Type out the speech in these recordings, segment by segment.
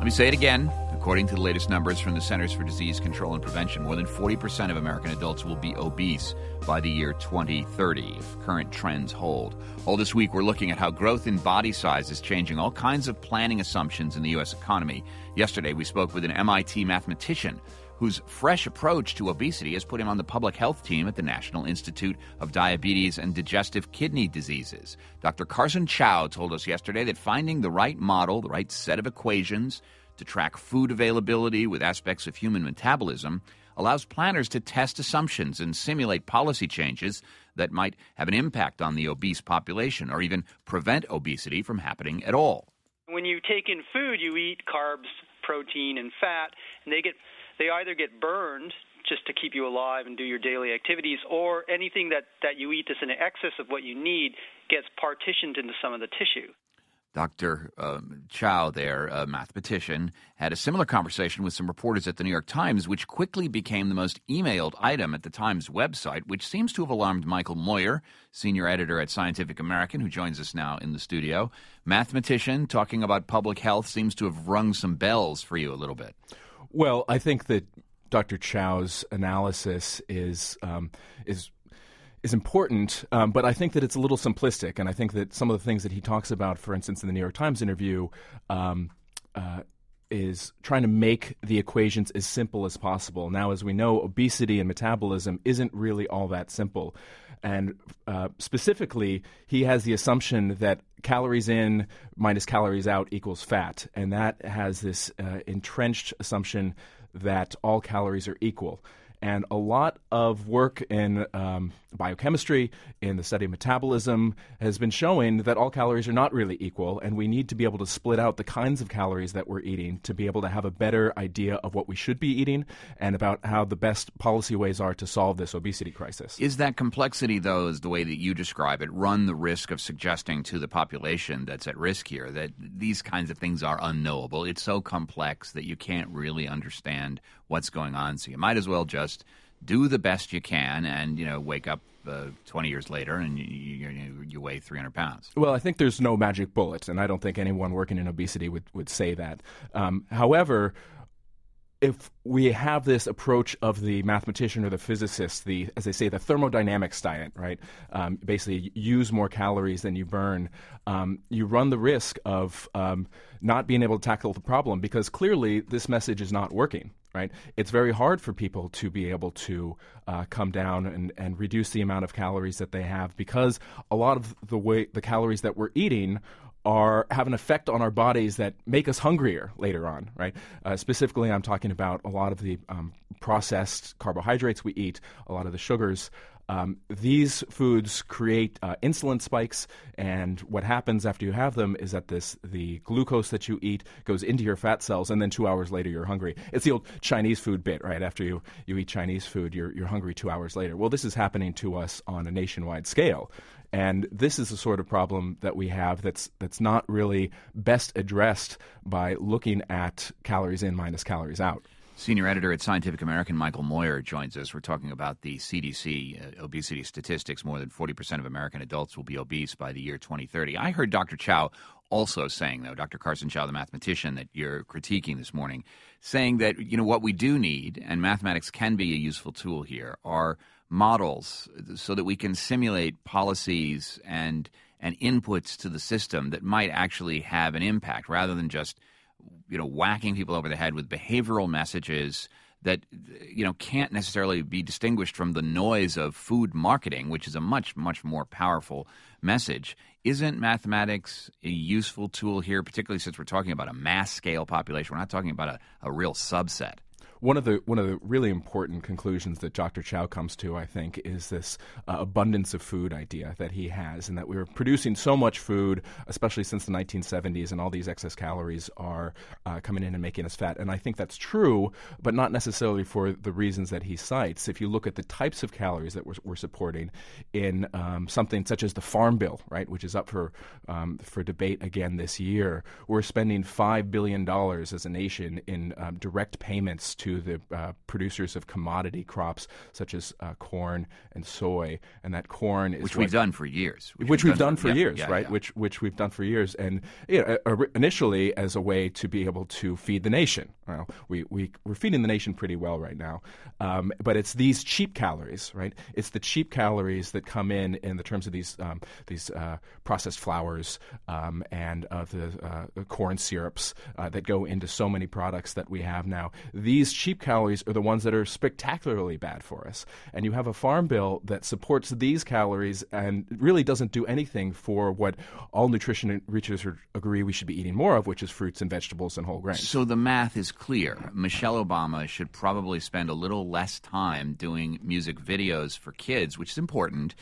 Let me say it again. According to the latest numbers from the Centers for Disease Control and Prevention, more than 40% of American adults will be obese by the year 2030 if current trends hold. All this week, we're looking at how growth in body size is changing all kinds of planning assumptions in the U.S. economy. Yesterday, we spoke with an MIT mathematician whose fresh approach to obesity has put him on the public health team at the National Institute of Diabetes and Digestive Kidney Diseases. Dr. Carson Chow told us yesterday that finding the right model, the right set of equations to track food availability with aspects of human metabolism allows planners to test assumptions and simulate policy changes that might have an impact on the obese population or even prevent obesity from happening at all. When you take in food, you eat carbs, protein, and fat, and they get they either get burned just to keep you alive and do your daily activities, or anything that, that you eat that's in excess of what you need gets partitioned into some of the tissue. Dr. Um, Chow, there, a mathematician, had a similar conversation with some reporters at the New York Times, which quickly became the most emailed item at the Times website, which seems to have alarmed Michael Moyer, senior editor at Scientific American, who joins us now in the studio. Mathematician talking about public health seems to have rung some bells for you a little bit. Well, I think that Dr. Chow's analysis is um, is is important, um, but I think that it's a little simplistic, and I think that some of the things that he talks about, for instance, in the New York Times interview. Um, uh, is trying to make the equations as simple as possible. Now, as we know, obesity and metabolism isn't really all that simple. And uh, specifically, he has the assumption that calories in minus calories out equals fat. And that has this uh, entrenched assumption that all calories are equal. And a lot of work in um, biochemistry, in the study of metabolism, has been showing that all calories are not really equal, and we need to be able to split out the kinds of calories that we're eating to be able to have a better idea of what we should be eating and about how the best policy ways are to solve this obesity crisis. Is that complexity, though, is the way that you describe it, run the risk of suggesting to the population that's at risk here that these kinds of things are unknowable? It's so complex that you can't really understand what's going on, so you might as well just do the best you can, and you know, wake up uh, 20 years later and you, you, you, weigh 300 pounds. Well, I think there's no magic bullet, and I don't think anyone working in obesity would, would say that. Um, however, if we have this approach of the mathematician or the physicist, the as they say, the thermodynamics diet, right? Um, basically, use more calories than you burn. Um, you run the risk of um, not being able to tackle the problem because clearly this message is not working right? It's very hard for people to be able to uh, come down and, and reduce the amount of calories that they have because a lot of the way the calories that we're eating are have an effect on our bodies that make us hungrier later on, right? Uh, specifically, I'm talking about a lot of the um, processed carbohydrates we eat, a lot of the sugars. Um, these foods create uh, insulin spikes, and what happens after you have them is that this the glucose that you eat goes into your fat cells, and then two hours later you're hungry. It's the old Chinese food bit, right? After you, you eat Chinese food, you're you're hungry two hours later. Well, this is happening to us on a nationwide scale. And this is the sort of problem that we have that's that's not really best addressed by looking at calories in minus calories out. Senior editor at Scientific American, Michael Moyer, joins us. We're talking about the CDC uh, obesity statistics. More than 40% of American adults will be obese by the year 2030. I heard Dr. Chow also saying, though, Dr. Carson Chow, the mathematician that you're critiquing this morning, saying that, you know, what we do need, and mathematics can be a useful tool here, are models so that we can simulate policies and and inputs to the system that might actually have an impact rather than just you know whacking people over the head with behavioral messages that you know can't necessarily be distinguished from the noise of food marketing, which is a much much more powerful message. Isn't mathematics a useful tool here, particularly since we're talking about a mass scale population? We're not talking about a, a real subset one of the one of the really important conclusions that Dr. Chow comes to, I think, is this uh, abundance of food idea that he has, and that we're producing so much food, especially since the 1970s, and all these excess calories are uh, coming in and making us fat. And I think that's true, but not necessarily for the reasons that he cites. If you look at the types of calories that we're, we're supporting in um, something such as the Farm Bill, right, which is up for um, for debate again this year, we're spending five billion dollars as a nation in um, direct payments to to the uh, producers of commodity crops such as uh, corn and soy, and that corn is which what, we've done for years, which, which we've done, for, yeah, years, yeah, right? yeah. Which which we've done for years, and you know, uh, initially as a way to be able to feed the nation. Well, we we we're feeding the nation pretty well right now, um, but it's these cheap calories, right? It's the cheap calories that come in in the terms of these um, these uh, processed flours um, and of the uh, corn syrups uh, that go into so many products that we have now. These cheap calories are the ones that are spectacularly bad for us, and you have a farm bill that supports these calories and really doesn't do anything for what all nutrition researchers agree we should be eating more of, which is fruits and vegetables and whole grains. So the math is clear. Michelle Obama should probably spend a little less time doing music videos for kids, which is important,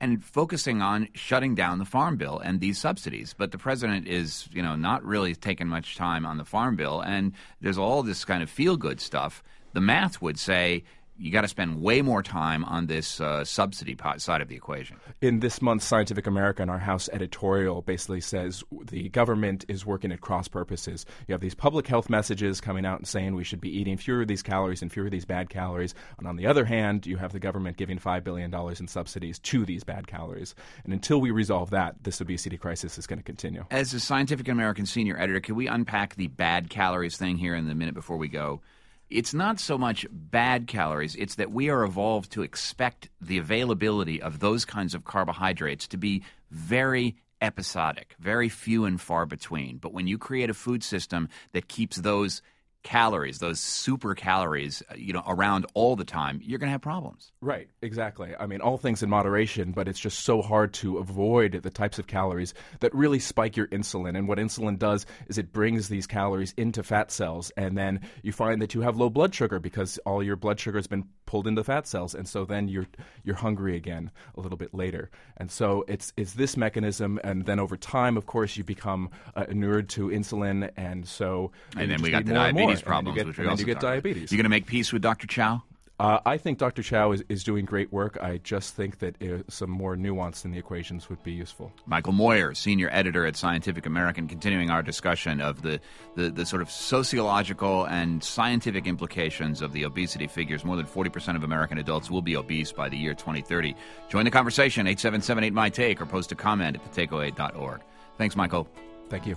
and focusing on shutting down the farm bill and these subsidies. But the president is, you know, not really taking much time on the farm bill, and there's all this kind of feel good stuff. The math would say you got to spend way more time on this uh, subsidy pot side of the equation. In this month's Scientific American, our House editorial basically says the government is working at cross purposes. You have these public health messages coming out and saying we should be eating fewer of these calories and fewer of these bad calories. And on the other hand, you have the government giving $5 billion in subsidies to these bad calories. And until we resolve that, this obesity crisis is going to continue. As a Scientific American senior editor, can we unpack the bad calories thing here in the minute before we go? It's not so much bad calories, it's that we are evolved to expect the availability of those kinds of carbohydrates to be very episodic, very few and far between. But when you create a food system that keeps those calories, those super calories, uh, you know, around all the time, you're going to have problems. Right, exactly. I mean, all things in moderation, but it's just so hard to avoid the types of calories that really spike your insulin. And what insulin does is it brings these calories into fat cells, and then you find that you have low blood sugar because all your blood sugar has been pulled into fat cells, and so then you're you're hungry again a little bit later. And so it's it's this mechanism, and then over time, of course, you become uh, inured to insulin, and so and then we got the diabetes more, problems, and you get, which we also you get about. diabetes. You're going to make peace with Dr. Chow? Uh, I think Dr. Chow is, is doing great work. I just think that uh, some more nuance in the equations would be useful. Michael Moyer, senior editor at Scientific American, continuing our discussion of the, the, the sort of sociological and scientific implications of the obesity figures. More than 40% of American adults will be obese by the year 2030. Join the conversation, 8778 My Take, or post a comment at thetakeaway.org. Thanks, Michael. Thank you.